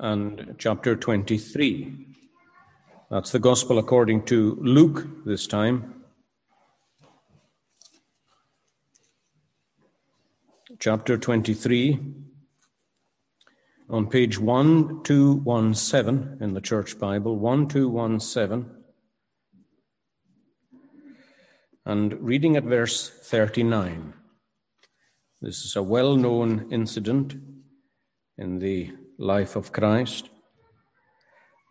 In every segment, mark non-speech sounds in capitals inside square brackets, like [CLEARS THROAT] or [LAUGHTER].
and chapter 23. That's the Gospel according to Luke this time. Chapter 23, on page 1217 in the Church Bible, 1217, and reading at verse 39. This is a well known incident in the life of Christ.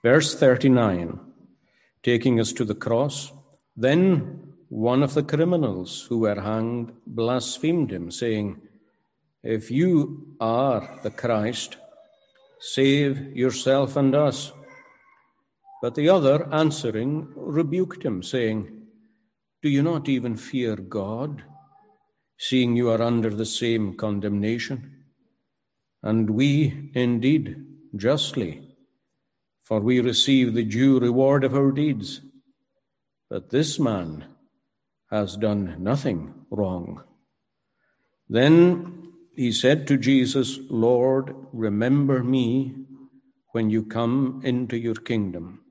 Verse 39, taking us to the cross, then one of the criminals who were hanged blasphemed him, saying, If you are the Christ, save yourself and us. But the other, answering, rebuked him, saying, Do you not even fear God, seeing you are under the same condemnation? And we indeed justly, for we receive the due reward of our deeds. But this man has done nothing wrong. Then he said to Jesus, Lord, remember me when you come into your kingdom.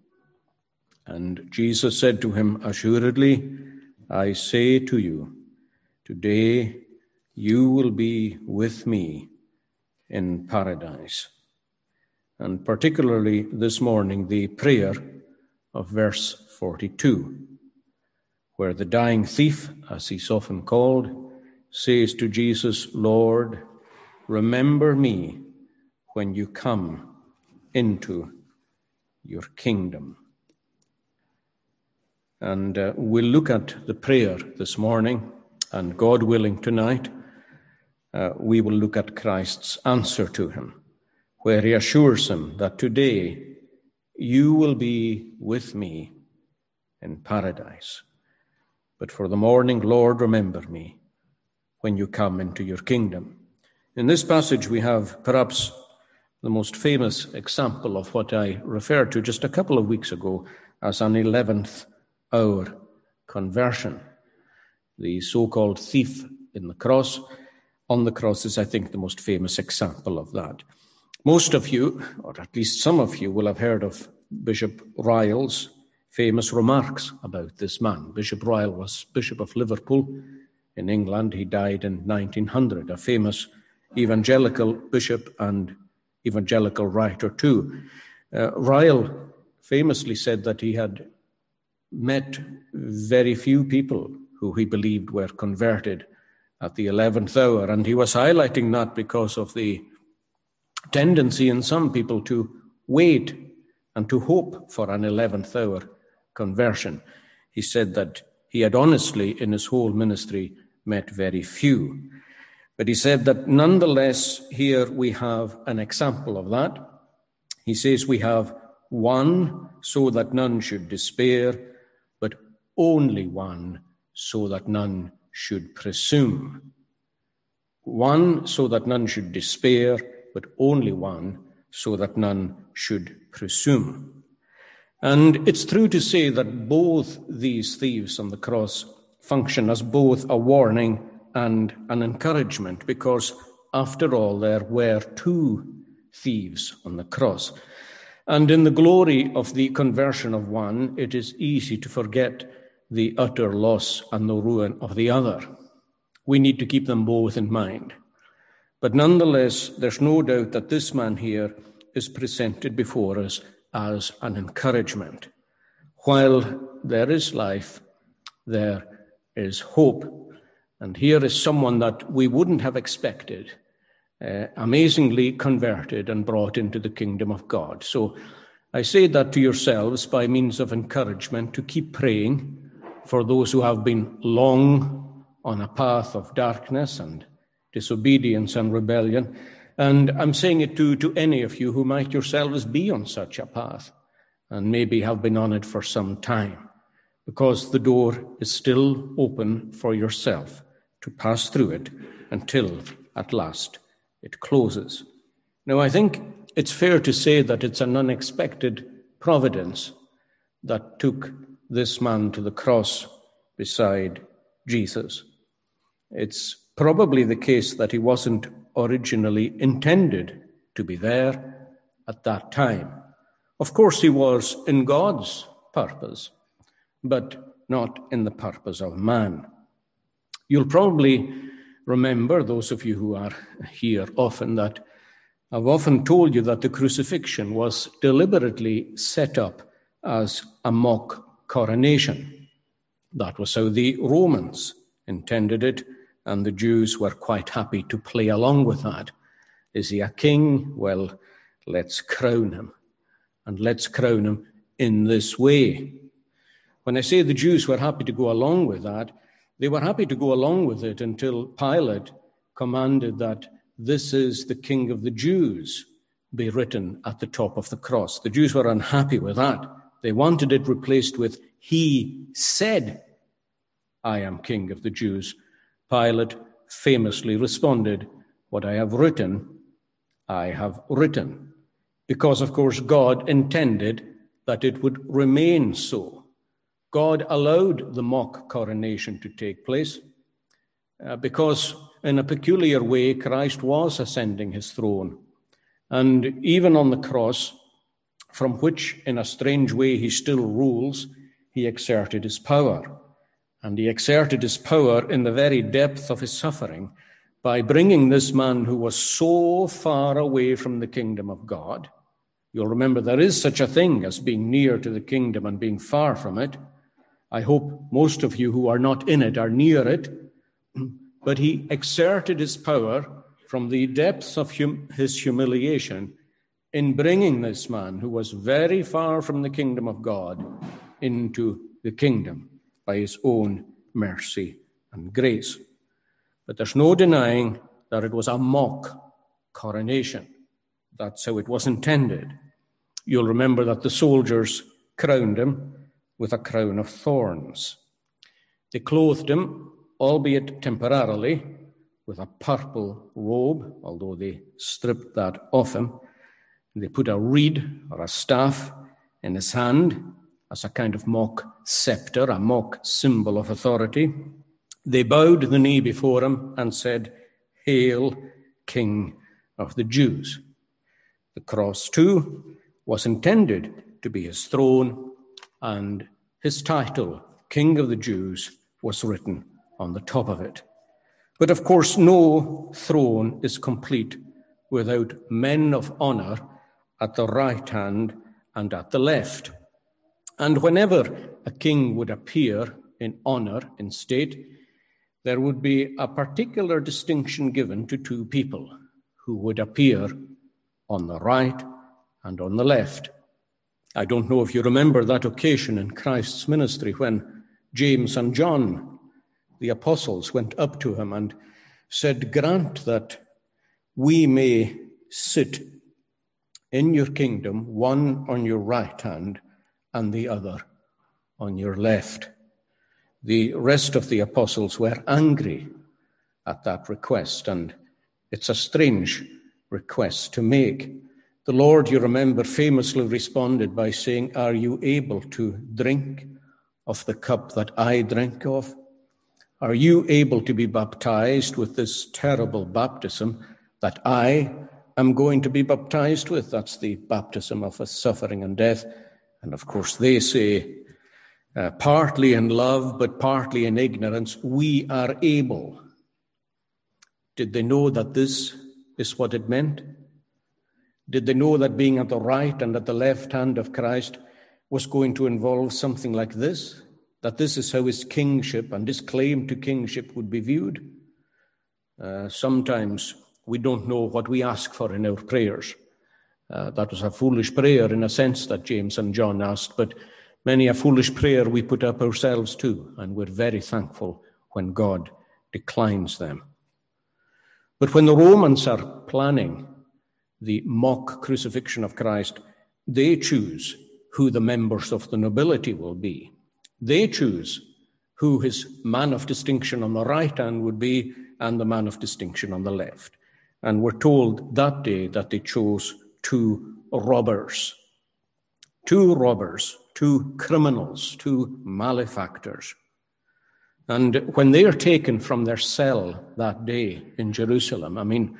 And Jesus said to him, Assuredly, I say to you, today you will be with me in paradise. And particularly this morning, the prayer of verse 42, where the dying thief, as he's often called, says to Jesus, Lord, remember me when you come into your kingdom. And uh, we'll look at the prayer this morning, and God willing, tonight uh, we will look at Christ's answer to him, where he assures him that today you will be with me in paradise. But for the morning, Lord, remember me when you come into your kingdom. In this passage, we have perhaps the most famous example of what I referred to just a couple of weeks ago as an 11th hour conversion. The so called thief in the cross on the cross is, I think, the most famous example of that. Most of you, or at least some of you, will have heard of Bishop Ryle's famous remarks about this man. Bishop Ryle was Bishop of Liverpool in England. He died in 1900, a famous evangelical bishop and evangelical writer, too. Uh, Ryle famously said that he had met very few people who he believed were converted at the 11th hour. And he was highlighting that because of the tendency in some people to wait and to hope for an 11th hour conversion. He said that he had honestly, in his whole ministry, met very few. But he said that nonetheless, here we have an example of that. He says we have one so that none should despair, but only one so that none should presume. One, so that none should despair, but only one, so that none should presume. And it's true to say that both these thieves on the cross function as both a warning and an encouragement, because after all, there were two thieves on the cross. And in the glory of the conversion of one, it is easy to forget the utter loss and the ruin of the other. We need to keep them both in mind. But nonetheless, there's no doubt that this man here is presented before us as an encouragement. While there is life, there is hope. And here is someone that we wouldn't have expected, uh, amazingly converted and brought into the kingdom of God. So I say that to yourselves by means of encouragement to keep praying for those who have been long on a path of darkness and disobedience and rebellion. And I'm saying it to, to any of you who might yourselves be on such a path and maybe have been on it for some time, because the door is still open for yourself to pass through it until at last it closes. Now, I think it's fair to say that it's an unexpected providence that took this man to the cross beside Jesus. It's probably the case that he wasn't originally intended to be there, at that time. Of course, he was in God's purpose, but not in the purpose of man. You'll probably remember, those of you who are here often, that I've often told you that the crucifixion was deliberately set up as a mock coronation. That was how the Romans intended it, and the Jews were quite happy to play along with that. Is he a king? Well, let's crown him. And let's crown him in this way. When I say the Jews were happy to go along with that, they were happy to go along with it until Pilate commanded that this is the King of the Jews be written at the top of the cross. The Jews were unhappy with that. They wanted it replaced with, He said, I am King of the Jews. Pilate famously responded, What I have written, I have written. Because, of course, God intended that it would remain so. God allowed the mock coronation to take place uh, because, in a peculiar way, Christ was ascending his throne. And even on the cross, from which, in a strange way, he still rules, he exerted his power. And he exerted his power in the very depth of his suffering by bringing this man who was so far away from the kingdom of God. You'll remember there is such a thing as being near to the kingdom and being far from it. I hope most of you who are not in it are near it. [CLEARS THROAT] But he exerted his power from the depths of hum- his humiliation in bringing this man, who was very far from the kingdom of God, into the kingdom by his own mercy and grace. But there's no denying that it was a mock coronation. That's how it was intended. You'll remember that the soldiers crowned him with a crown of thorns. They clothed him, albeit temporarily, with a purple robe, although they stripped that off him. They put a reed or a staff in his hand as a kind of mock scepter, a mock symbol of authority. They bowed the knee before him and said, Hail, King of the Jews. The cross, too, was intended to be his throne, and his title, King of the Jews, was written on the top of it. But of course, no throne is complete without men of honor at the right hand and at the left. And whenever a king would appear in honor in state, there would be a particular distinction given to two people who would appear on the right and on the left. I don't know if you remember that occasion in Christ's ministry when James and John, the apostles, went up to him and said, Grant that we may sit in your kingdom, one on your right hand and the other on your left. The rest of the apostles were angry at that request, and it's a strange request to make. The Lord, you remember, famously responded by saying, Are you able to drink of the cup that I drink of? Are you able to be baptized with this terrible baptism that I am going to be baptized with? That's the baptism of a suffering and death. And of course, they say, uh, partly in love, but partly in ignorance, we are able. Did they know that this is what it meant? Did they know that being at the right and at the left hand of Christ was going to involve something like this? That this is how his kingship and his claim to kingship would be viewed? Uh, sometimes we don't know what we ask for in our prayers. Uh, that was a foolish prayer in a sense that James and John asked, but many a foolish prayer we put up ourselves too, and we're very thankful when God declines them. But when the Romans are planning the mock crucifixion of Christ, they choose who the members of the nobility will be. They choose who his man of distinction on the right hand would be and the man of distinction on the left. And we're told that day that they chose two robbers, two robbers, two criminals, two malefactors. And when they are taken from their cell that day in Jerusalem, I mean,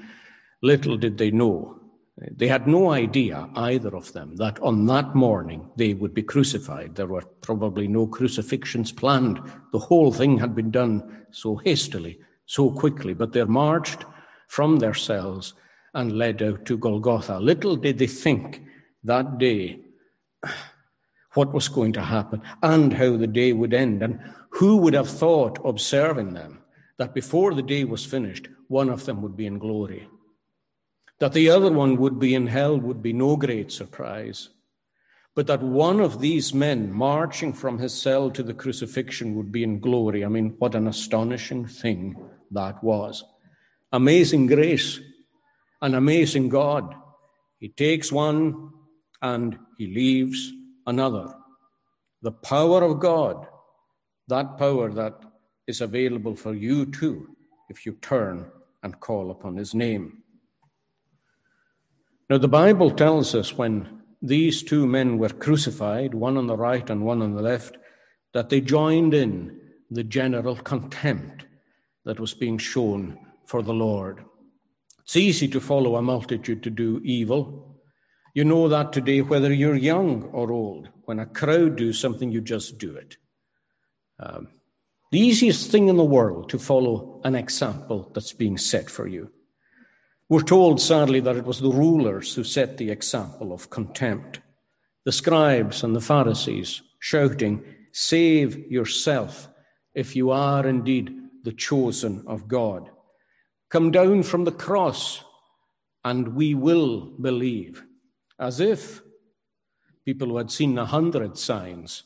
little did they know They had no idea, either of them, that on that morning they would be crucified. There were probably no crucifixions planned. The whole thing had been done so hastily, so quickly, but they're marched from their cells and led out to Golgotha. Little did they think that day what was going to happen and how the day would end. And who would have thought, observing them, that before the day was finished, one of them would be in glory? That the other one would be in hell would be no great surprise. But that one of these men marching from his cell to the crucifixion would be in glory. I mean, what an astonishing thing that was. Amazing grace, an amazing God. He takes one and he leaves another. The power of God, that power that is available for you too, if you turn and call upon his name. Now, the Bible tells us when these two men were crucified, one on the right and one on the left, that they joined in the general contempt that was being shown for the Lord. It's easy to follow a multitude to do evil. You know that today, whether you're young or old. When a crowd do something, you just do it. Um, the easiest thing in the world to follow an example that's being set for you. We're told, sadly, that it was the rulers who set the example of contempt. The scribes and the Pharisees shouting, Save yourself if you are indeed the chosen of God. Come down from the cross and we will believe. As if people who had seen a hundred signs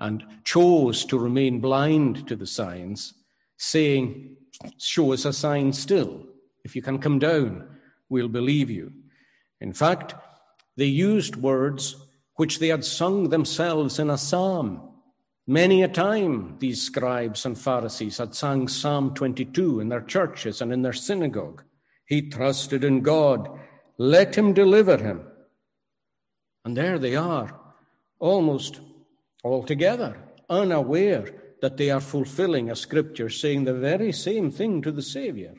and chose to remain blind to the signs, saying, Show us a sign still. If you can come down, we'll believe you. In fact, they used words which they had sung themselves in a psalm. Many a time, these scribes and Pharisees had sung Psalm 22 in their churches and in their synagogue. He trusted in God. Let him deliver him. And there they are, almost altogether, unaware that they are fulfilling a scripture saying the very same thing to the Savior.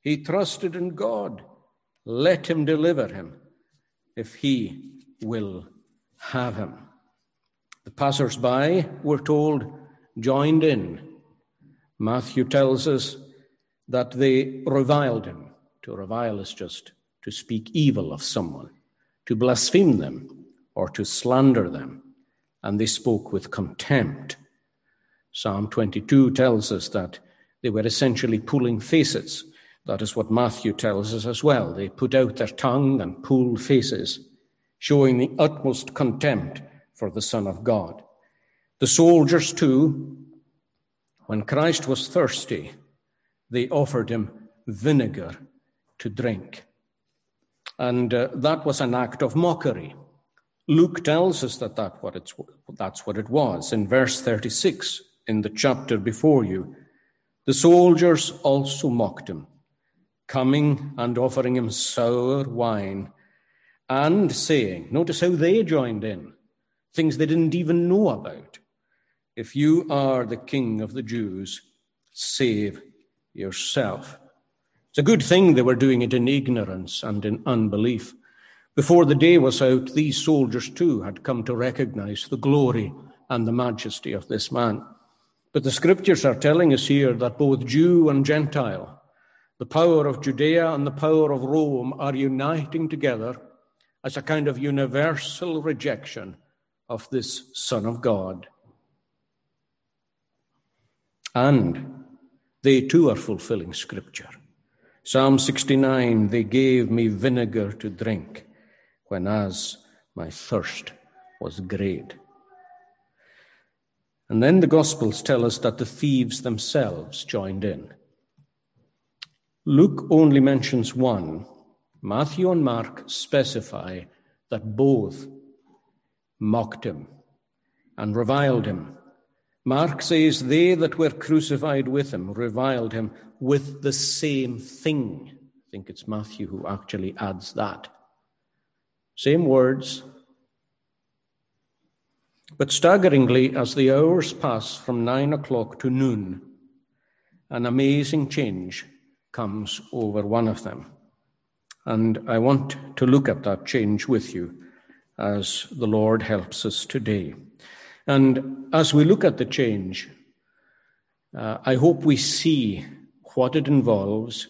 He trusted in God. Let him deliver him if he will have him. The passers by, we're told, joined in. Matthew tells us that they reviled him. To revile is just to speak evil of someone, to blaspheme them, or to slander them. And they spoke with contempt. Psalm 22 tells us that they were essentially pulling faces that is what Matthew tells us as well. They put out their tongue and pulled faces, showing the utmost contempt for the Son of God. The soldiers, too, when Christ was thirsty, they offered him vinegar to drink. And uh, that was an act of mockery. Luke tells us that, that what that's what it was. In verse 36 in the chapter before you, the soldiers also mocked him coming and offering him sour wine, and saying, notice how they joined in, things they didn't even know about. If you are the king of the Jews, save yourself. It's a good thing they were doing it in ignorance and in unbelief. Before the day was out, these soldiers too had come to recognize the glory and the majesty of this man. But the scriptures are telling us here that both Jew and Gentile, the power of Judea and the power of Rome are uniting together as a kind of universal rejection of this Son of God. And they too are fulfilling Scripture. Psalm 69 They gave me vinegar to drink, when as my thirst was great. And then the Gospels tell us that the thieves themselves joined in. Luke only mentions one. Matthew and Mark specify that both mocked him and reviled him. Mark says they that were crucified with him reviled him with the same thing. I think it's Matthew who actually adds that. Same words. But staggeringly, as the hours pass from nine o'clock to noon, an amazing change comes over one of them. And I want to look at that change with you as the Lord helps us today. And as we look at the change, uh, I hope we see what it involves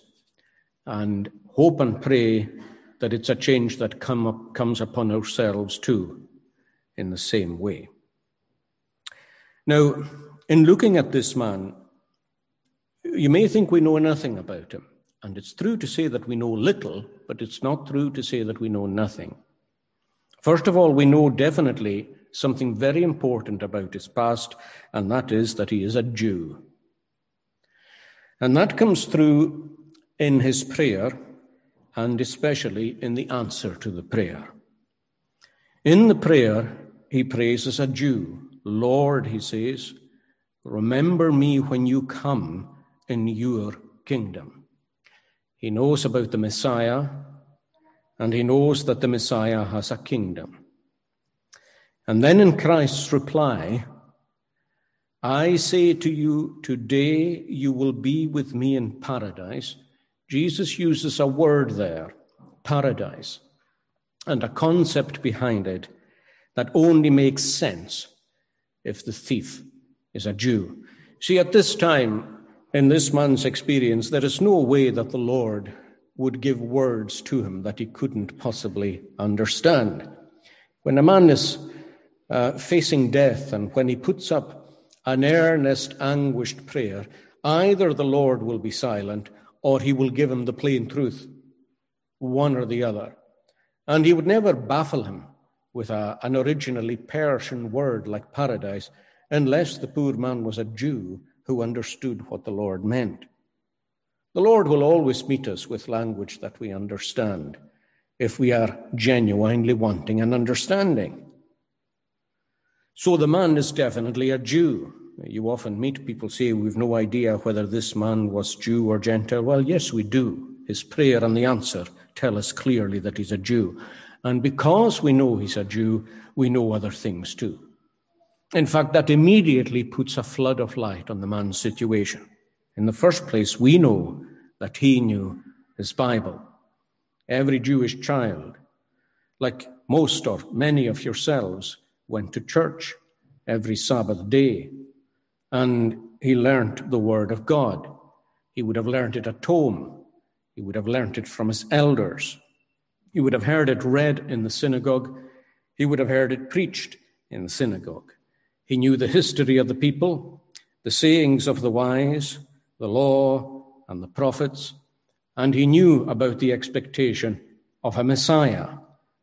and hope and pray that it's a change that come up, comes upon ourselves too in the same way. Now, in looking at this man, you may think we know nothing about him. And it's true to say that we know little, but it's not true to say that we know nothing. First of all, we know definitely something very important about his past, and that is that he is a Jew. And that comes through in his prayer, and especially in the answer to the prayer. In the prayer, he prays as a Jew. Lord, he says, remember me when you come in your kingdom. He knows about the Messiah, and he knows that the Messiah has a kingdom. And then in Christ's reply, I say to you, today you will be with me in paradise. Jesus uses a word there, paradise, and a concept behind it that only makes sense if the thief is a Jew. See, at this time, in this man's experience, there is no way that the Lord would give words to him that he couldn't possibly understand. When a man is uh, facing death and when he puts up an earnest, anguished prayer, either the Lord will be silent or he will give him the plain truth, one or the other. And he would never baffle him with a, an originally Persian word like paradise unless the poor man was a Jew who understood what the Lord meant. The Lord will always meet us with language that we understand if we are genuinely wanting an understanding. So the man is definitely a Jew. You often meet people say, We've no idea whether this man was Jew or Gentile. Well, yes, we do. His prayer and the answer tell us clearly that he's a Jew. And because we know he's a Jew, we know other things too. In fact, that immediately puts a flood of light on the man's situation. In the first place, we know that he knew his Bible. Every Jewish child, like most or many of yourselves, went to church every Sabbath day, and he learnt the Word of God. He would have learnt it at home. He would have learnt it from his elders. He would have heard it read in the synagogue. He would have heard it preached in the synagogue. He knew the history of the people, the sayings of the wise, the law and the prophets, and he knew about the expectation of a Messiah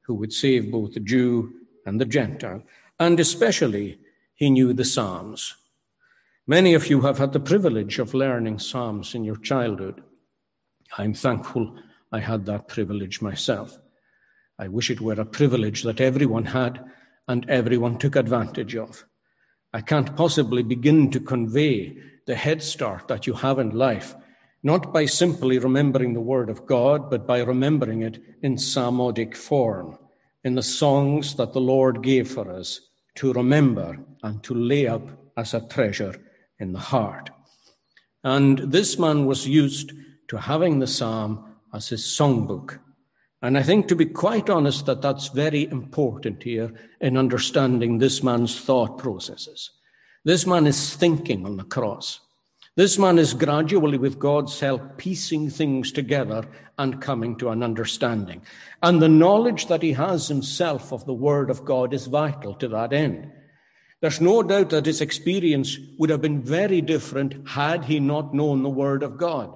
who would save both the Jew and the Gentile. And especially, he knew the Psalms. Many of you have had the privilege of learning Psalms in your childhood. I'm thankful I had that privilege myself. I wish it were a privilege that everyone had and everyone took advantage of. I can't possibly begin to convey the head start that you have in life, not by simply remembering the Word of God, but by remembering it in psalmodic form, in the songs that the Lord gave for us to remember and to lay up as a treasure in the heart. And this man was used to having the psalm as his songbook. And I think, to be quite honest, that that's very important here in understanding this man's thought processes. This man is thinking on the cross. This man is gradually, with God's help, piecing things together and coming to an understanding. And the knowledge that he has himself of the Word of God is vital to that end. There's no doubt that his experience would have been very different had he not known the Word of God.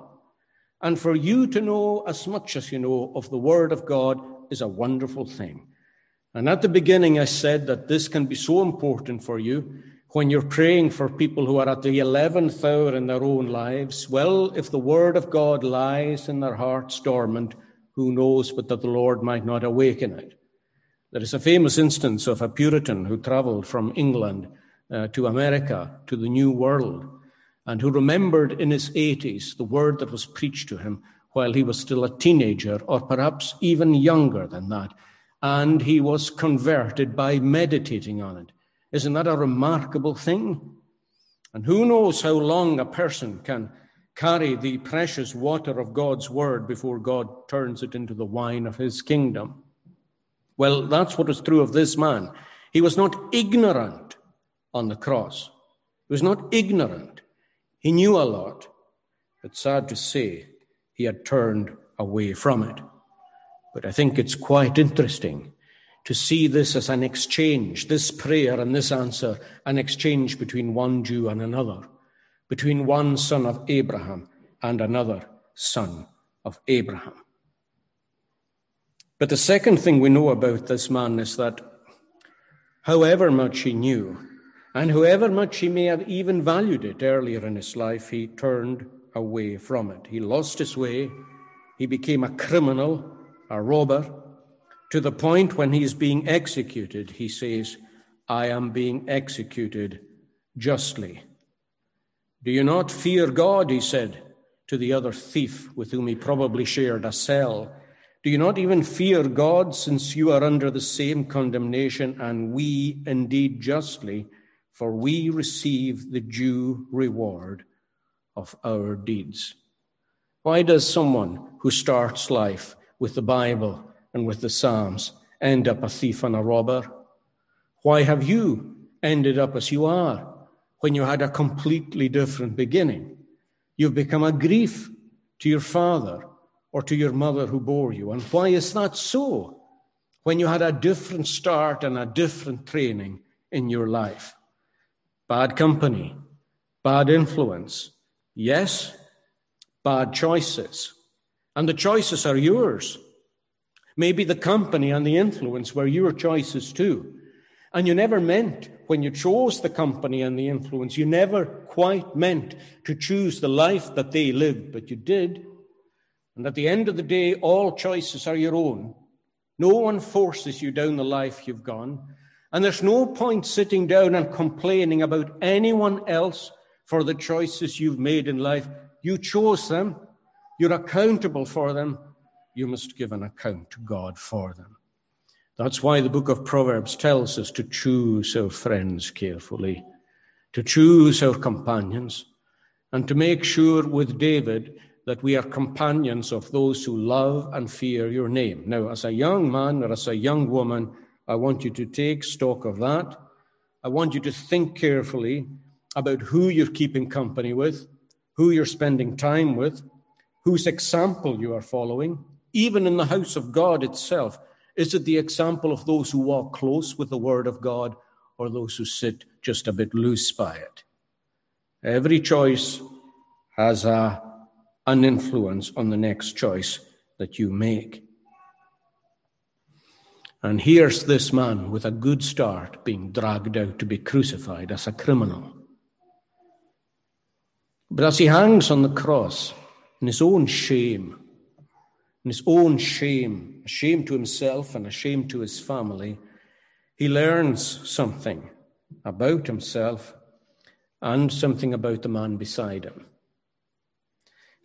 And for you to know as much as you know of the Word of God is a wonderful thing. And at the beginning, I said that this can be so important for you when you're praying for people who are at the 11th hour in their own lives. Well, if the Word of God lies in their hearts dormant, who knows but that the Lord might not awaken it? There is a famous instance of a Puritan who traveled from England uh, to America, to the New World and who remembered in his 80s the word that was preached to him while he was still a teenager, or perhaps even younger than that. And he was converted by meditating on it. Isn't that a remarkable thing? And who knows how long a person can carry the precious water of God's word before God turns it into the wine of his kingdom. Well, that's what is true of this man. He was not ignorant on the cross. He was not ignorant. He knew a lot. But sad to say, he had turned away from it. But I think it's quite interesting to see this as an exchange, this prayer and this answer, an exchange between one Jew and another, between one son of Abraham and another son of Abraham. But the second thing we know about this man is that however much he knew, and however much he may have even valued it earlier in his life, he turned away from it. He lost his way. He became a criminal, a robber, to the point when he is being executed, he says, I am being executed justly. Do you not fear God? He said to the other thief with whom he probably shared a cell. Do you not even fear God, since you are under the same condemnation, and we indeed justly, for we receive the due reward of our deeds? Why does someone who starts life with the Bible and with the Psalms end up a thief and a robber? Why have you ended up as you are when you had a completely different beginning? You've become a grief to your father or to your mother who bore you. And why is that so? When you had a different start and a different training in your life. Bad company, bad influence. Yes, bad choices. And the choices are yours. Maybe the company and the influence were your choices too. And you never meant, when you chose the company and the influence, you never quite meant to choose the life that they lived, but you did. And at the end of the day, all choices are your own. No one forces you down the life you've gone. And there's no point sitting down and complaining about anyone else for the choices you've made in life. You chose them. You're accountable for them. You must give an account to God for them. That's why the book of Proverbs tells us to choose our friends carefully, to choose our companions, and to make sure with David that we are companions of those who love and fear your name. Now, as a young man or as a young woman, I want you to take stock of that. I want you to think carefully about who you're keeping company with, who you're spending time with, whose example you are following, even in the house of God itself. Is it the example of those who walk close with the word of God or those who sit just a bit loose by it? Every choice has a an influence on the next choice that you make. And here's this man with a good start being dragged out to be crucified as a criminal. But as he hangs on the cross in his own shame, in his own shame, a shame to himself and a shame to his family, he learns something about himself and something about the man beside him.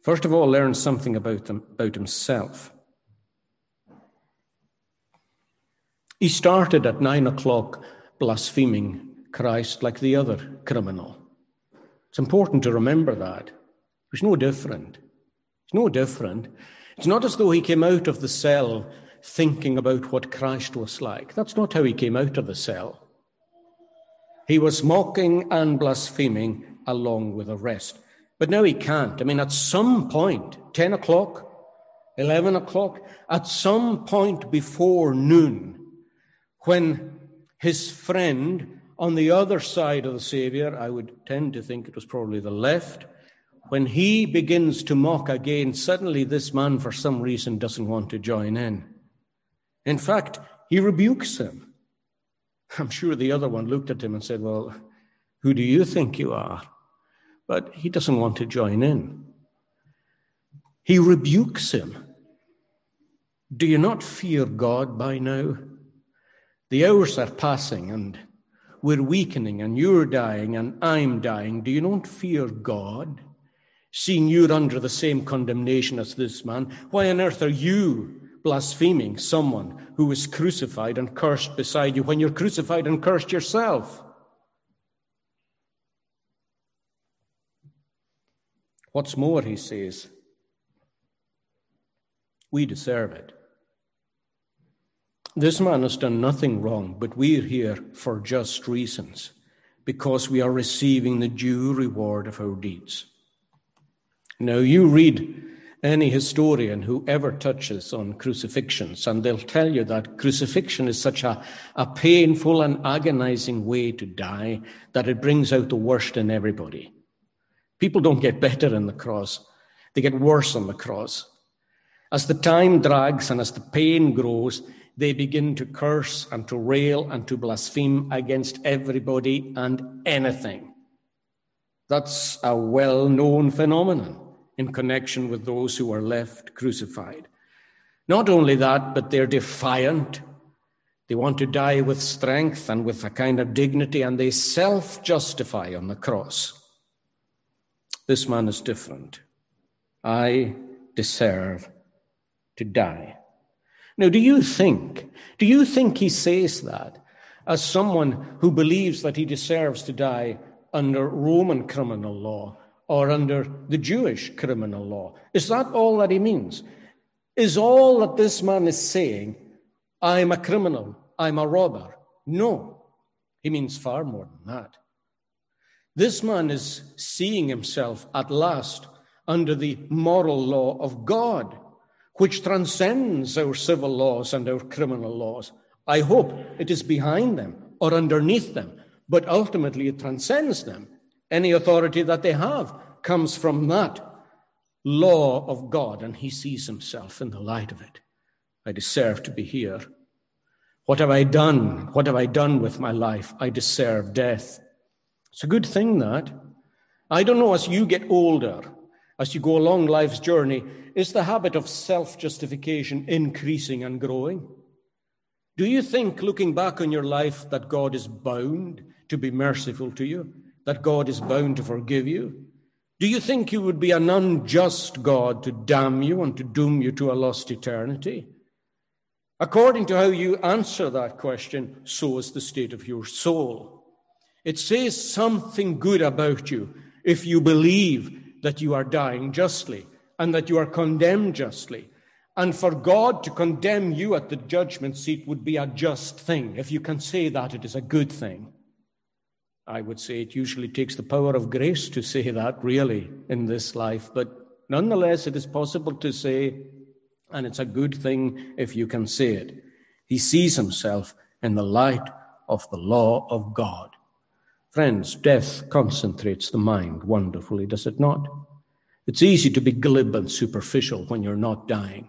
First of all, learn something about, them, about himself. He started at nine o'clock blaspheming Christ like the other criminal. It's important to remember that. Was no different. It's no different. It's not as though he came out of the cell thinking about what Christ was like. That's not how he came out of the cell. He was mocking and blaspheming along with the rest. But now he can't. I mean, at some point, 10 o'clock, 11 o'clock, at some point before noon, when his friend on the other side of the Savior, I would tend to think it was probably the left, when he begins to mock again, suddenly this man, for some reason, doesn't want to join in. In fact, he rebukes him. [LAUGHS] I'm sure the other one looked at him and said, Well, who do you think you are? but he doesn't want to join in. He rebukes him. Do you not fear God by now? The hours are passing and we're weakening and you're dying and I'm dying. Do you not fear God? Seeing you're under the same condemnation as this man, why on earth are you blaspheming someone who was crucified and cursed beside you when you're crucified and cursed yourself? What's more, he says, we deserve it. This man has done nothing wrong, but we're here for just reasons, because we are receiving the due reward of our deeds. Now, you read any historian who ever touches on crucifixions, and they'll tell you that crucifixion is such a, a painful and agonizing way to die that it brings out the worst in everybody. People don't get better in the cross, they get worse on the cross. As the time drags and as the pain grows, they begin to curse and to rail and to blaspheme against everybody and anything. That's a well known phenomenon in connection with those who are left crucified. Not only that, but they're defiant. They want to die with strength and with a kind of dignity, and they self justify on the cross. This man is different. I deserve to die. Now, do you think, do you think he says that as someone who believes that he deserves to die under Roman criminal law or under the Jewish criminal law. Is that all that he means? Is all that this man is saying, I'm a criminal, I'm a robber? No, he means far more than that. This man is seeing himself at last under the moral law of God, which transcends our civil laws and our criminal laws. I hope it is behind them or underneath them, but ultimately it transcends them any authority that they have comes from that law of God, and he sees himself in the light of it. I deserve to be here. What have I done? What have I done with my life? I deserve death. It's a good thing that. I don't know, as you get older, as you go along life's journey, is the habit of self justification increasing and growing? Do you think, looking back on your life, that God is bound to be merciful to you? That God is bound to forgive you? Do you think you would be an unjust God to damn you and to doom you to a lost eternity? According to how you answer that question, so is the state of your soul. It says something good about you if you believe that you are dying justly and that you are condemned justly. And for God to condemn you at the judgment seat would be a just thing. If you can say that, it is a good thing. I would say it usually takes the power of grace to say that, really, in this life. But nonetheless, it is possible to say, and it's a good thing if you can say it. He sees himself in the light of the law of God. Friends, death concentrates the mind wonderfully, does it not? It's easy to be glib and superficial when you're not dying.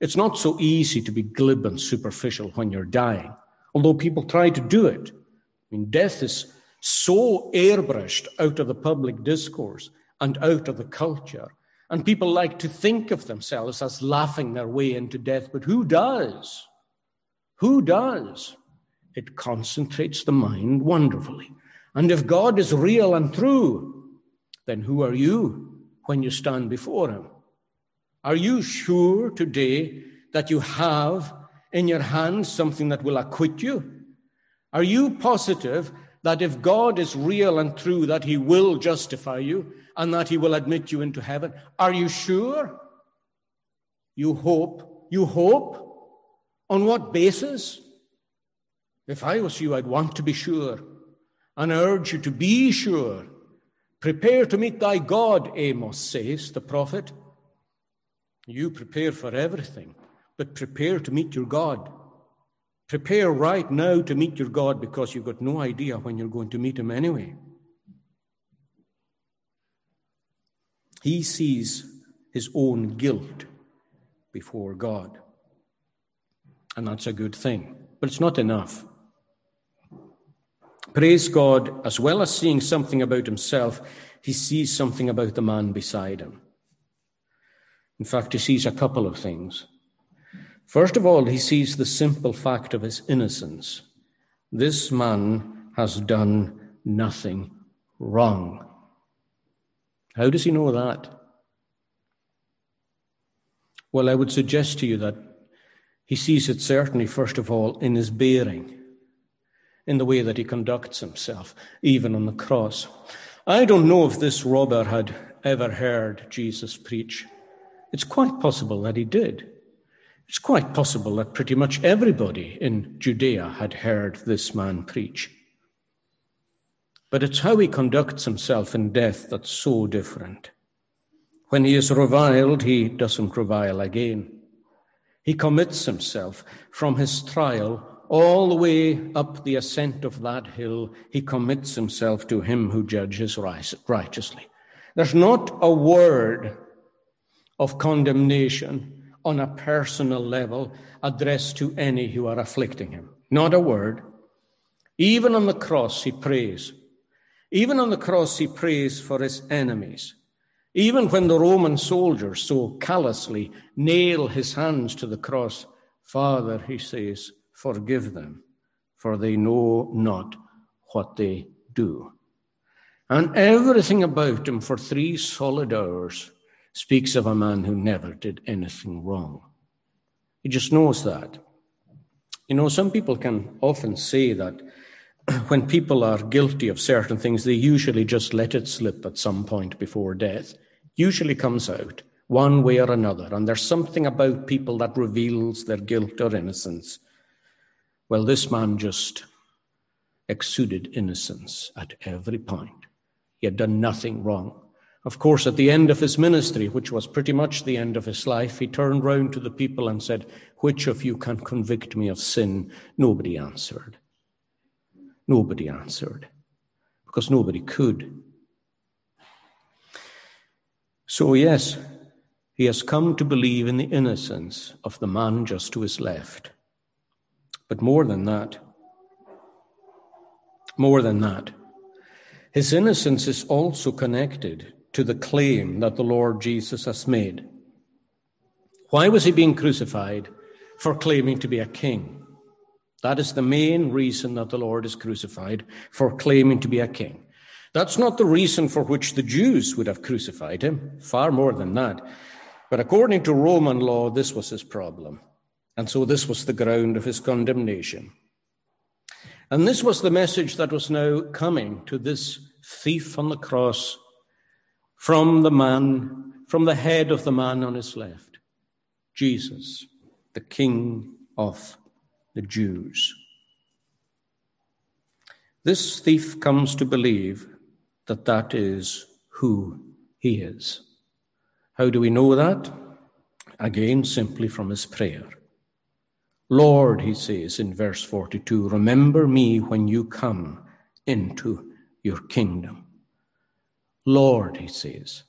It's not so easy to be glib and superficial when you're dying, although people try to do it. I mean, death is so airbrushed out of the public discourse and out of the culture. And people like to think of themselves as laughing their way into death, but who does? Who does? It concentrates the mind wonderfully. And if God is real and true, then who are you when you stand before Him? Are you sure today that you have in your hands something that will acquit you? Are you positive that if God is real and true, that he will justify you and that he will admit you into heaven. Are you sure? You hope. You hope? On what basis? If I was you, I'd want to be sure and I urge you to be sure. Prepare to meet thy God, Amos says, the prophet. You prepare for everything, but prepare to meet your God. Prepare right now to meet your God because you've got no idea when you're going to meet Him anyway. He sees his own guilt before God. And that's a good thing. But it's not enough. Praise God, as well as seeing something about himself, he sees something about the man beside him. In fact, he sees a couple of things. First of all, he sees the simple fact of his innocence. This man has done nothing wrong. How does he know that? Well, I would suggest to you that he sees it certainly, first of all, in his bearing, in the way that he conducts himself, even on the cross. I don't know if this robber had ever heard Jesus preach? It's quite possible that he did. It's quite possible that pretty much everybody in Judea had heard this man preach. But it's how he conducts himself in death that's so different. When he is reviled, he doesn't revile again. He commits himself from his trial all the way up the ascent of that hill. He commits himself to him who judges righteously. There's not a word of condemnation on a personal level addressed to any who are afflicting him. Not a word. Even on the cross, he prays. Even on the cross, he prays for his enemies. Even when the Roman soldiers so callously nail his hands to the cross, Father, he says, forgive them, for they know not what they do. And everything about him for three solid hours speaks of a man who never did anything wrong. He just knows that. You know, some people can often say that [CLEARS THROAT] when people are guilty of certain things, they usually just let it slip at some point before death usually comes out one way or another, and there's something about people that reveals their guilt or innocence. Well, this man just exuded innocence at every point. He had done nothing wrong. Of course, at the end of his ministry, which was pretty much the end of his life, he turned round to the people and said, Which of you can convict me of sin? Nobody answered. Nobody answered, because nobody could. So, yes, he has come to believe in the innocence of the man just to his left. But more than that, more than that, his innocence is also connected to the claim that the Lord Jesus has made. Why was he being crucified? For claiming to be a king. That is the main reason that the Lord is crucified, for claiming to be a king. That's not the reason for which the Jews would have crucified him, far more than that. But according to Roman law, this was his problem. And so this was the ground of his condemnation. And this was the message that was now coming to this thief on the cross from the man, from the head of the man on his left Jesus, the King of the Jews. This thief comes to believe that that is who he is. How do we know that? Again, simply from his prayer. Lord, he says in verse 42, remember me when you come into your kingdom. Lord, he says.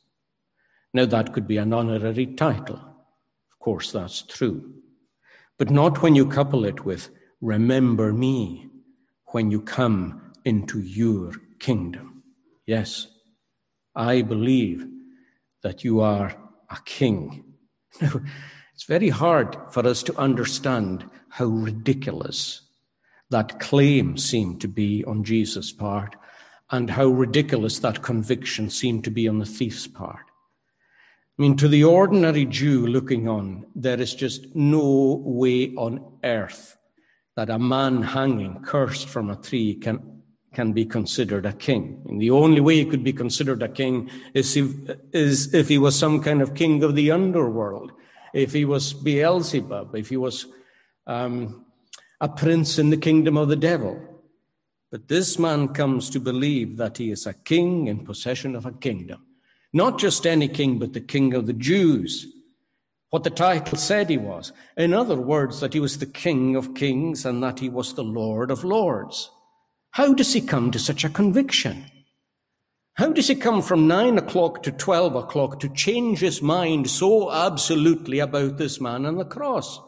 Now, that could be an honorary title. Of course, that's true. But not when you couple it with, remember me when you come into your kingdom. Yes, I believe that you are a king. It's very hard for us to understand how ridiculous that claim seemed to be on Jesus' part and how ridiculous that conviction seemed to be on the thief's part. I mean, to the ordinary Jew looking on, there is just no way on earth that a man hanging cursed from a tree can can be considered a king. And the only way he could be considered a king is if, is if he was some kind of king of the underworld, if he was Beelzebub, if he was um, a prince in the kingdom of the devil. But this man comes to believe that he is a king in possession of a kingdom. Not just any king, but the king of the Jews. What the title said he was. In other words, that he was the king of kings and that he was the lord of lords. How does he come to such a conviction? How does he come from nine o'clock to 12 o'clock to change his mind so absolutely about this man on the cross?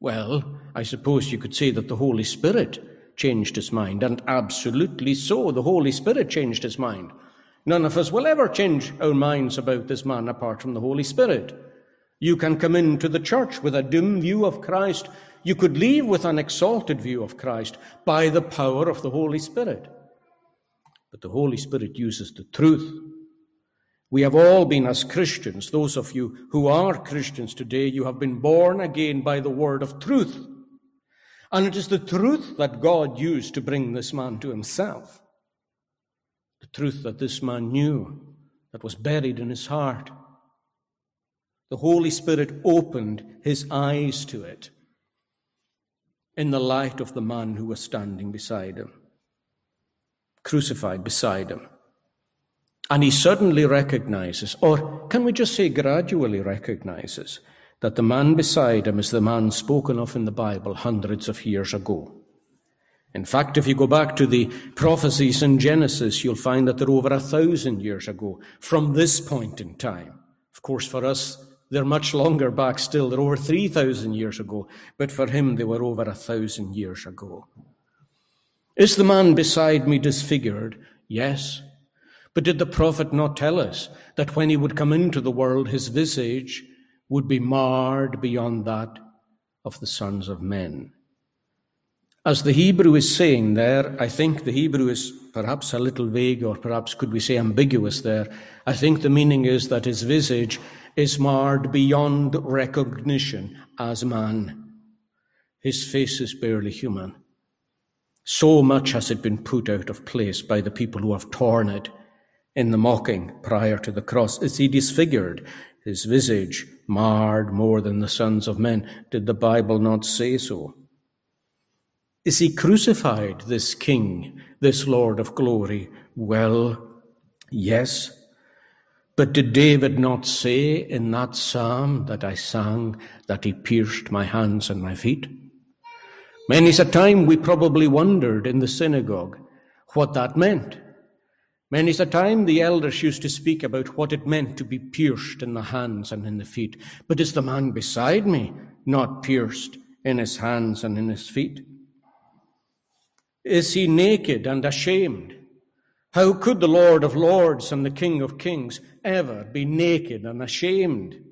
Well, I suppose you could say that the Holy Spirit changed his mind, and absolutely so. The Holy Spirit changed his mind. None of us will ever change our minds about this man apart from the Holy Spirit. You can come into the church with a dim view of Christ you could leave with an exalted view of Christ by the power of the Holy Spirit. But the Holy Spirit uses the truth. We have all been, as Christians, those of you who are Christians today, you have been born again by the word of truth. And it is the truth that God used to bring this man to himself. the truth that this man knew, that was buried in his heart. The Holy Spirit opened his eyes to it in the light of the man who was standing beside him, crucified beside him. And he suddenly recognizes, or can we just say gradually recognizes, that the man beside him is the man spoken of in the Bible hundreds of years ago. In fact, if you go back to the prophecies in Genesis, you'll find that they're over a thousand years ago from this point in time. Of course, for us, they're much longer back still. They're over 3,000 years ago. But for him, they were over a thousand years ago. Is the man beside me disfigured? Yes. But did the prophet not tell us that when he would come into the world, his visage would be marred beyond that of the sons of men. As the Hebrew is saying there, I think the Hebrew is perhaps a little vague, or perhaps could we say ambiguous there. I think the meaning is that his visage is marred beyond recognition as man. His face is barely human. So much has it been put out of place by the people who have torn it in the mocking prior to the cross. Is he disfigured? his visage marred more than the sons of men. Did the Bible not say so? Is he crucified, this King, this Lord of glory? Well, yes. But did David not say in that psalm that I sang that he pierced my hands and my feet? Many's a time we probably wondered in the synagogue what that meant. Many's a time the elders used to speak about what it meant to be pierced in the hands and in the feet. But is the man beside me not pierced in his hands and in his feet? Is he naked and ashamed? How could the Lord of Lords and the King of Kings ever be naked and ashamed?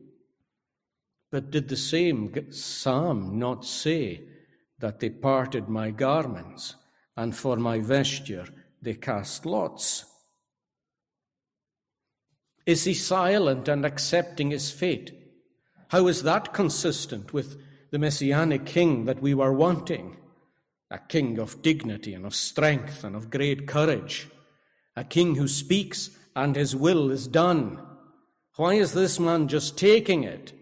But did the same psalm not say that they parted my garments and for my vesture they cast lots? Is he silent and accepting his fate? How is that consistent with the messianic king that we were wanting? A king of dignity and of strength and of great courage. A king who speaks and his will is done. Why is this man just taking it?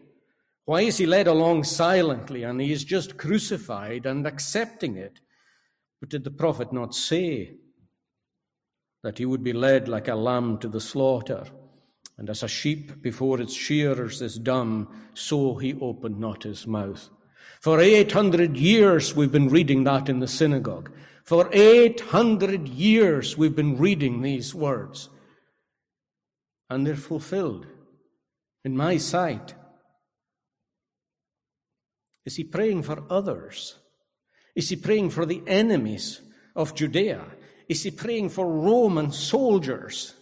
Why is he led along silently and he is just crucified and accepting it? But did the prophet not say that he would be led like a lamb to the slaughter? And as a sheep before its shearers is dumb, so he opened not his mouth. For 800 years we've been reading that in the synagogue. For 800 years we've been reading these words. And they're fulfilled in my sight. Is he praying for others? Is he praying for the enemies of Judea? Is he praying for Roman soldiers?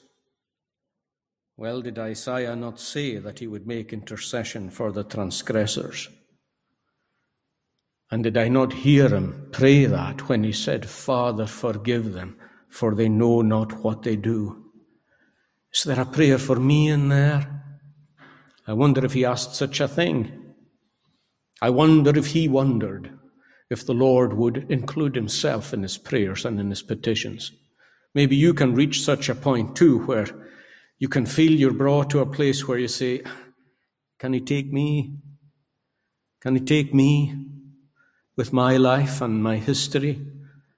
Well, did Isaiah not say that he would make intercession for the transgressors? And did I not hear him pray that when he said, Father, forgive them, for they know not what they do? Is there a prayer for me in there? I wonder if he asked such a thing. I wonder if he wondered if the Lord would include himself in his prayers and in his petitions. Maybe you can reach such a point too where you can feel you're brought to a place where you say, Can He take me? Can He take me with my life and my history,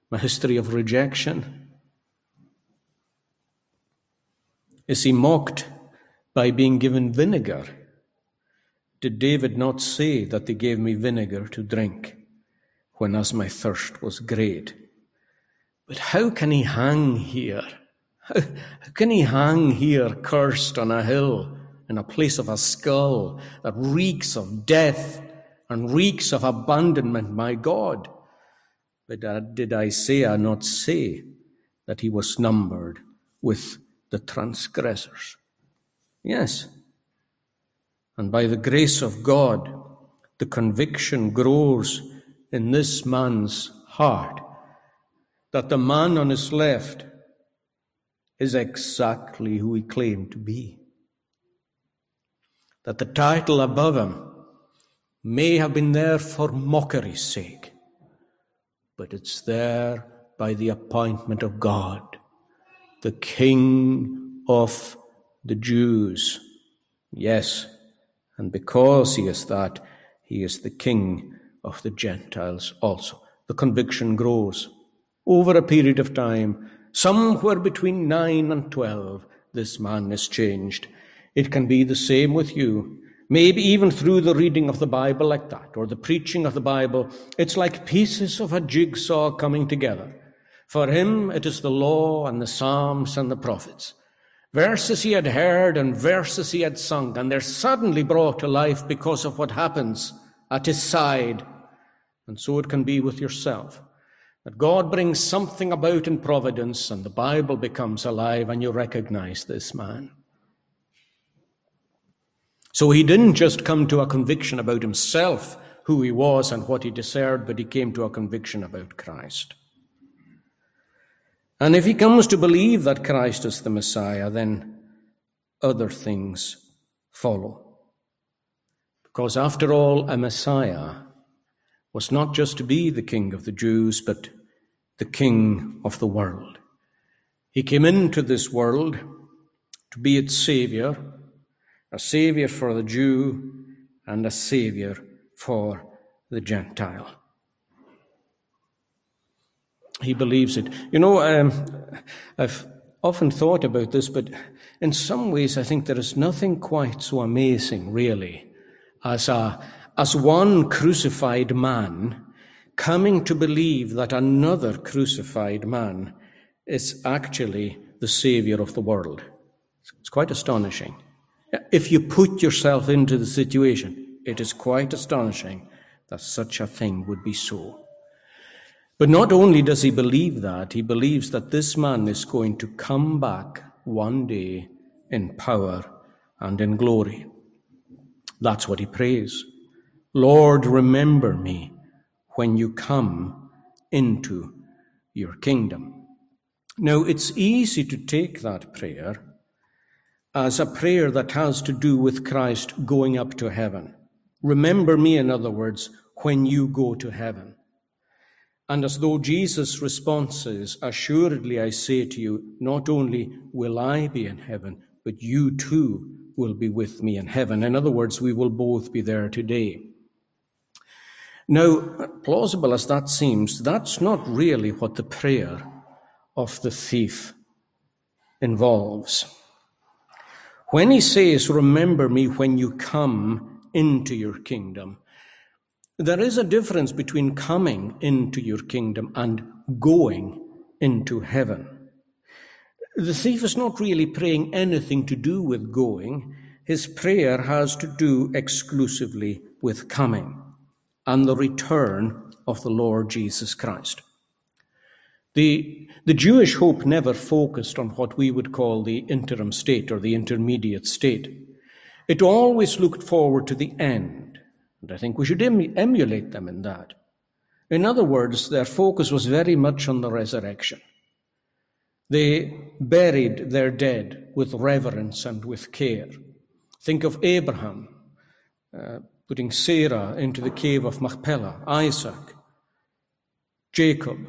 my history of rejection? Is He mocked by being given vinegar? Did David not say that they gave me vinegar to drink when as my thirst was great? But how can he hang here? How, how can he hang here cursed on a hill in a place of a skull that reeks of death and reeks of abandonment, my God? But uh, did Isaiah not say that he was numbered with the transgressors? Yes. And by the grace of God, the conviction grows in this man's heart that the man on his left is exactly who he claimed to be. That the title above him may have been there for mockery's sake, but it's there by the appointment of God the King of the Jews. Yes, and because he is that, he is the King of the Gentiles also. The conviction grows. Over a period of time, somewhere between 9 and 12, this man is changed. It can be the same with you. Maybe even through the reading of the Bible like that, or the preaching of the Bible, it's like pieces of a jigsaw coming together. For him, it is the law and the Psalms and the prophets. Verses he had heard and verses he had sung, and they're suddenly brought to life because of what happens at his side. And so it can be with yourself. That God brings something about in providence, and the Bible becomes alive, and you recognize this man. So he didn't just come to a conviction about himself, who he was and what he deserved, but he came to a conviction about Christ. And if he comes to believe that Christ is the Messiah, then other things follow. Because after all, a Messiah was not just to be the King of the Jews, but the King of the world. He came into this world to be its Savior, a Savior for the Jew and a Savior for the Gentile he believes it. You know, um, I've often thought about this, but in some ways, I think there is nothing quite so amazing, really, as a as one crucified man coming to believe that another crucified man is actually the savior of the world. It's quite astonishing. If you put yourself into the situation, it is quite astonishing that such a thing would be so. But not only does he believe that, he believes that this man is going to come back one day in power and in glory. That's what he prays. Lord, remember me when you come into your kingdom. Now, it's easy to take that prayer as a prayer that has to do with Christ going up to heaven. Remember me, in other words, when you go to heaven. And as though Jesus' response is, Assuredly I say to you, not only will I be in heaven, but you too will be with me in heaven. In other words, we will both be there today. Now, plausible as that seems, that's not really what the prayer of the thief involves. When he says, Remember me when you come into your kingdom, there is a difference between coming into your kingdom and going into heaven. The thief is not really praying anything to do with going. His prayer has to do exclusively with coming and the return of the Lord Jesus Christ. The, the Jewish hope never focused on what we would call the interim state or the intermediate state. It always looked forward to the end and I think we should em- emulate them in that. In other words, their focus was very much on the resurrection. They buried their dead with reverence and with care. Think of Abraham uh, putting Sarah into the cave of Machpelah, Isaac, Jacob,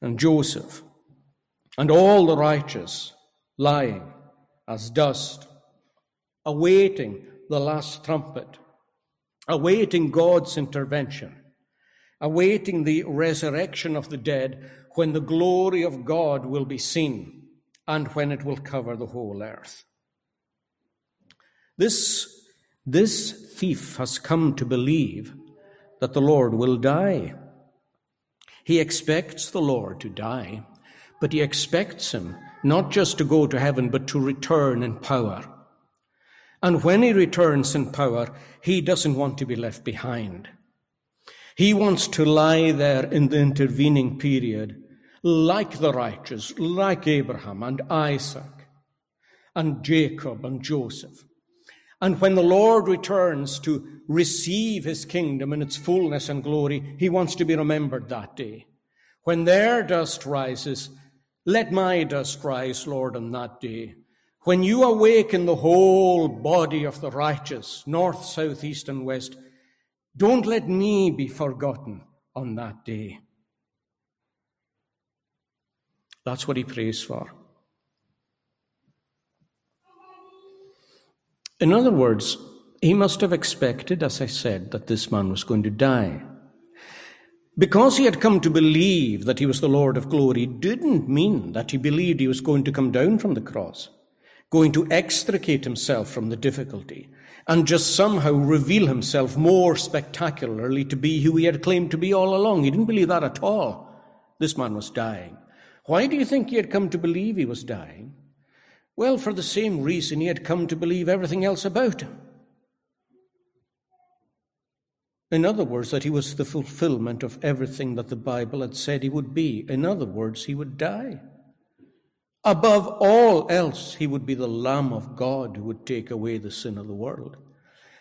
and Joseph, and all the righteous lying as dust, awaiting the last trumpet awaiting God's intervention, awaiting the resurrection of the dead when the glory of God will be seen and when it will cover the whole earth. This, this thief has come to believe that the Lord will die. He expects the Lord to die, but he expects him not just to go to heaven, but to return in power. And when he returns in power, he doesn't want to be left behind. He wants to lie there in the intervening period, like the righteous, like Abraham and Isaac and Jacob and Joseph. And when the Lord returns to receive his kingdom in its fullness and glory, he wants to be remembered that day. When their dust rises, let my dust rise, Lord, on that day. When you awaken the whole body of the righteous, north, south, east, and west, don't let me be forgotten on that day. That's what he prays for. In other words, he must have expected, as I said, that this man was going to die. Because he had come to believe that he was the Lord of glory didn't mean that he believed he was going to come down from the cross, going to extricate himself from the difficulty, and just somehow reveal himself more spectacularly to be who he had claimed to be all along. He didn't believe that at all. This man was dying. Why do you think he had come to believe he was dying? Well, for the same reason he had come to believe everything else about him. In other words, that he was the fulfillment of everything that the Bible had said he would be. In other words, he would die. Above all else, he would be the Lamb of God who would take away the sin of the world.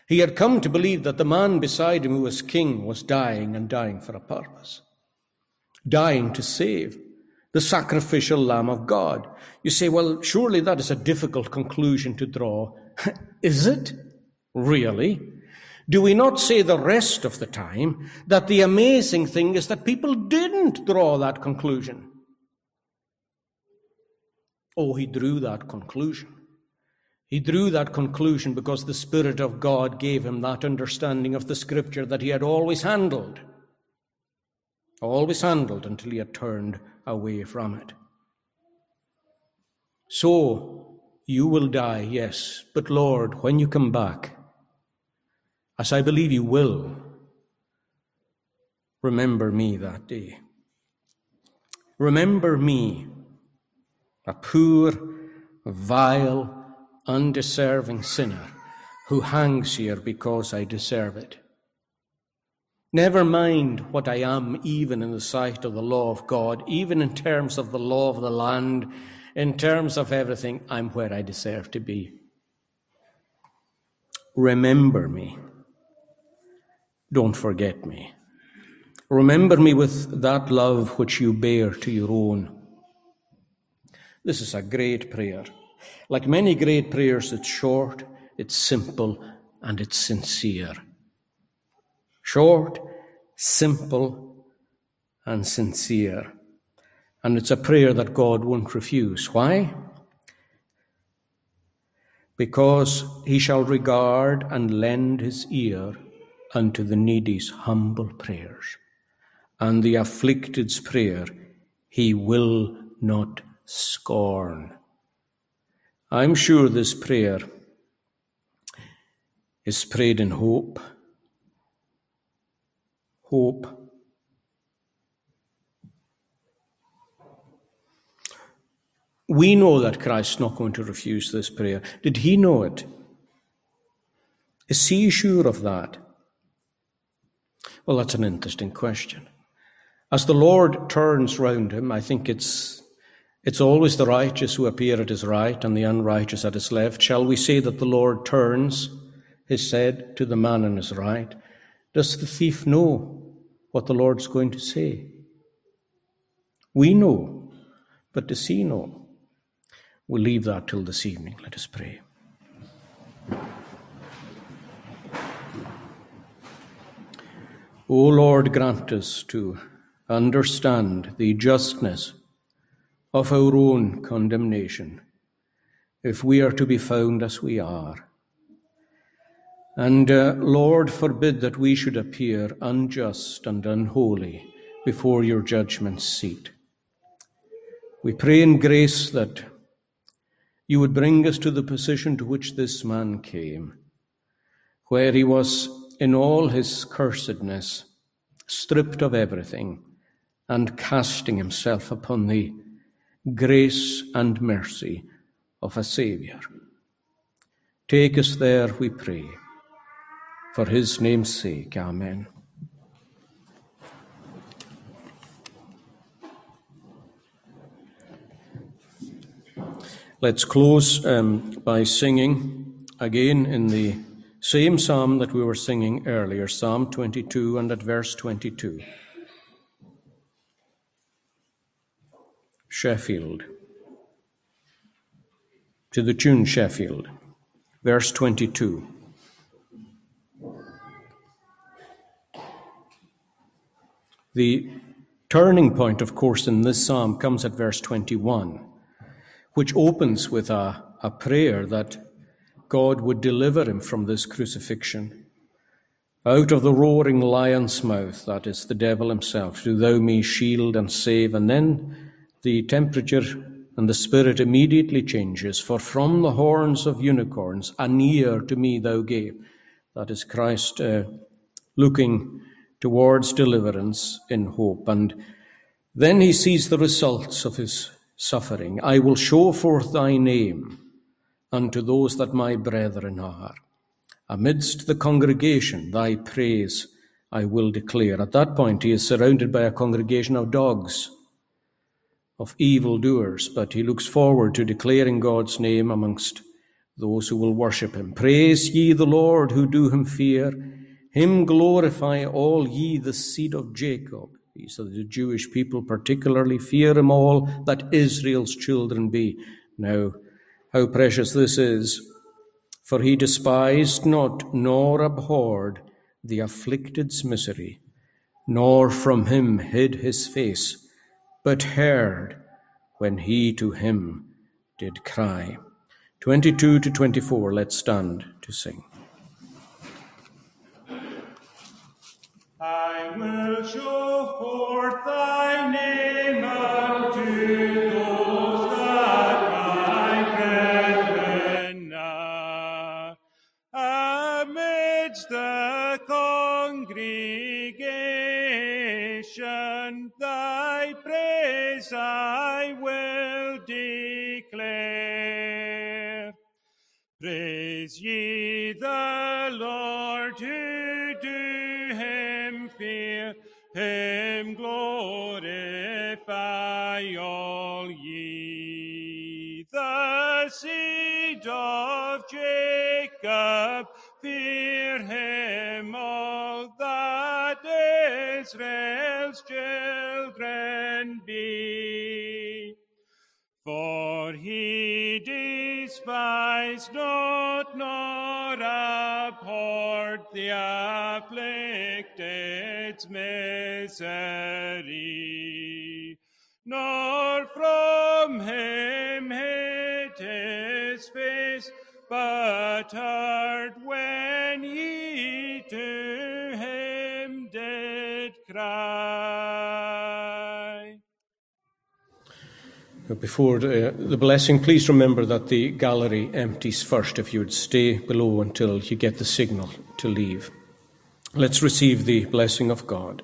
He had come to believe that the man beside him who was king was dying and dying for a purpose, dying to save the sacrificial Lamb of God. You say, well, surely that is a difficult conclusion to draw. [LAUGHS] is it? Really? Do we not say the rest of the time that the amazing thing is that people didn't draw that conclusion? Oh, he drew that conclusion. He drew that conclusion because the Spirit of God gave him that understanding of the Scripture that he had always handled. Always handled until he had turned away from it. So, you will die, yes, but Lord, when you come back, as I believe you will, remember me that day. Remember me a poor, vile, undeserving sinner who hangs here because I deserve it. Never mind what I am, even in the sight of the law of God, even in terms of the law of the land, in terms of everything, I'm where I deserve to be. Remember me. Don't forget me. Remember me with that love which you bear to your own this is a great prayer. Like many great prayers, it's short, it's simple, and it's sincere. Short, simple, and sincere. And it's a prayer that God won't refuse. Why? Because he shall regard and lend his ear unto the needy's humble prayers, and the afflicted's prayer he will not scorn. I'm sure this prayer is prayed in hope. Hope. We know that Christ's not going to refuse this prayer. Did he know it? Is he sure of that? Well, that's an interesting question. As the Lord turns round him, I think it's it's always the righteous who appear at his right and the unrighteous at his left. Shall we say that the Lord turns his head to the man on his right? Does the thief know what the Lord's going to say? We know, but does he know? We'll leave that till this evening. Let us pray. O Lord, grant us to understand the justness of our own condemnation if we are to be found as we are. And uh, Lord, forbid that we should appear unjust and unholy before your judgment seat. We pray in grace that you would bring us to the position to which this man came, where he was in all his cursedness, stripped of everything, and casting himself upon the grace and mercy of a Saviour. Take us there, we pray. For his name's sake, Amen. Let's close um, by singing again in the same psalm that we were singing earlier, Psalm 22 and at verse 22. Sheffield. To the tune Sheffield, verse 22. The turning point, of course, in this psalm comes at verse 21, which opens with a, a prayer that God would deliver him from this crucifixion. Out of the roaring lion's mouth, that is the devil himself, do thou me shield and save. And then the temperature and the spirit immediately changes. For from the horns of unicorns, an ear to me thou gave. That is Christ uh, looking towards deliverance in hope. And then he sees the results of his suffering. I will show forth thy name unto those that my brethren are. Amidst the congregation, thy praise I will declare. At that point, he is surrounded by a congregation of dogs, of evil doers, but he looks forward to declaring God's name amongst those who will worship him. Praise ye the Lord who do him fear. Him glorify all ye the seed of Jacob. Are the Jewish people, particularly fear him all that Israel's children be. Now, how precious this is for he despised not nor abhorred the afflicted's misery, nor from him hid his face, but heard when he to him did cry. 22 to 24, let's stand to sing. I will show forth thy name unto those that. Amidst the congregation, despised not nor abhorred the afflicted's misery, Before uh, the blessing, please remember that the gallery empties first if you would stay below until you get the signal to leave. Let's receive the blessing of God.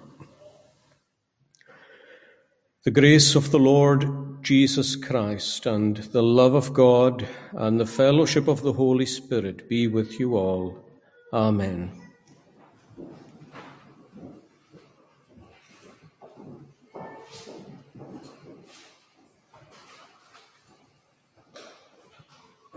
The grace of the Lord Jesus Christ and the love of God and the fellowship of the Holy Spirit be with you all. Amen.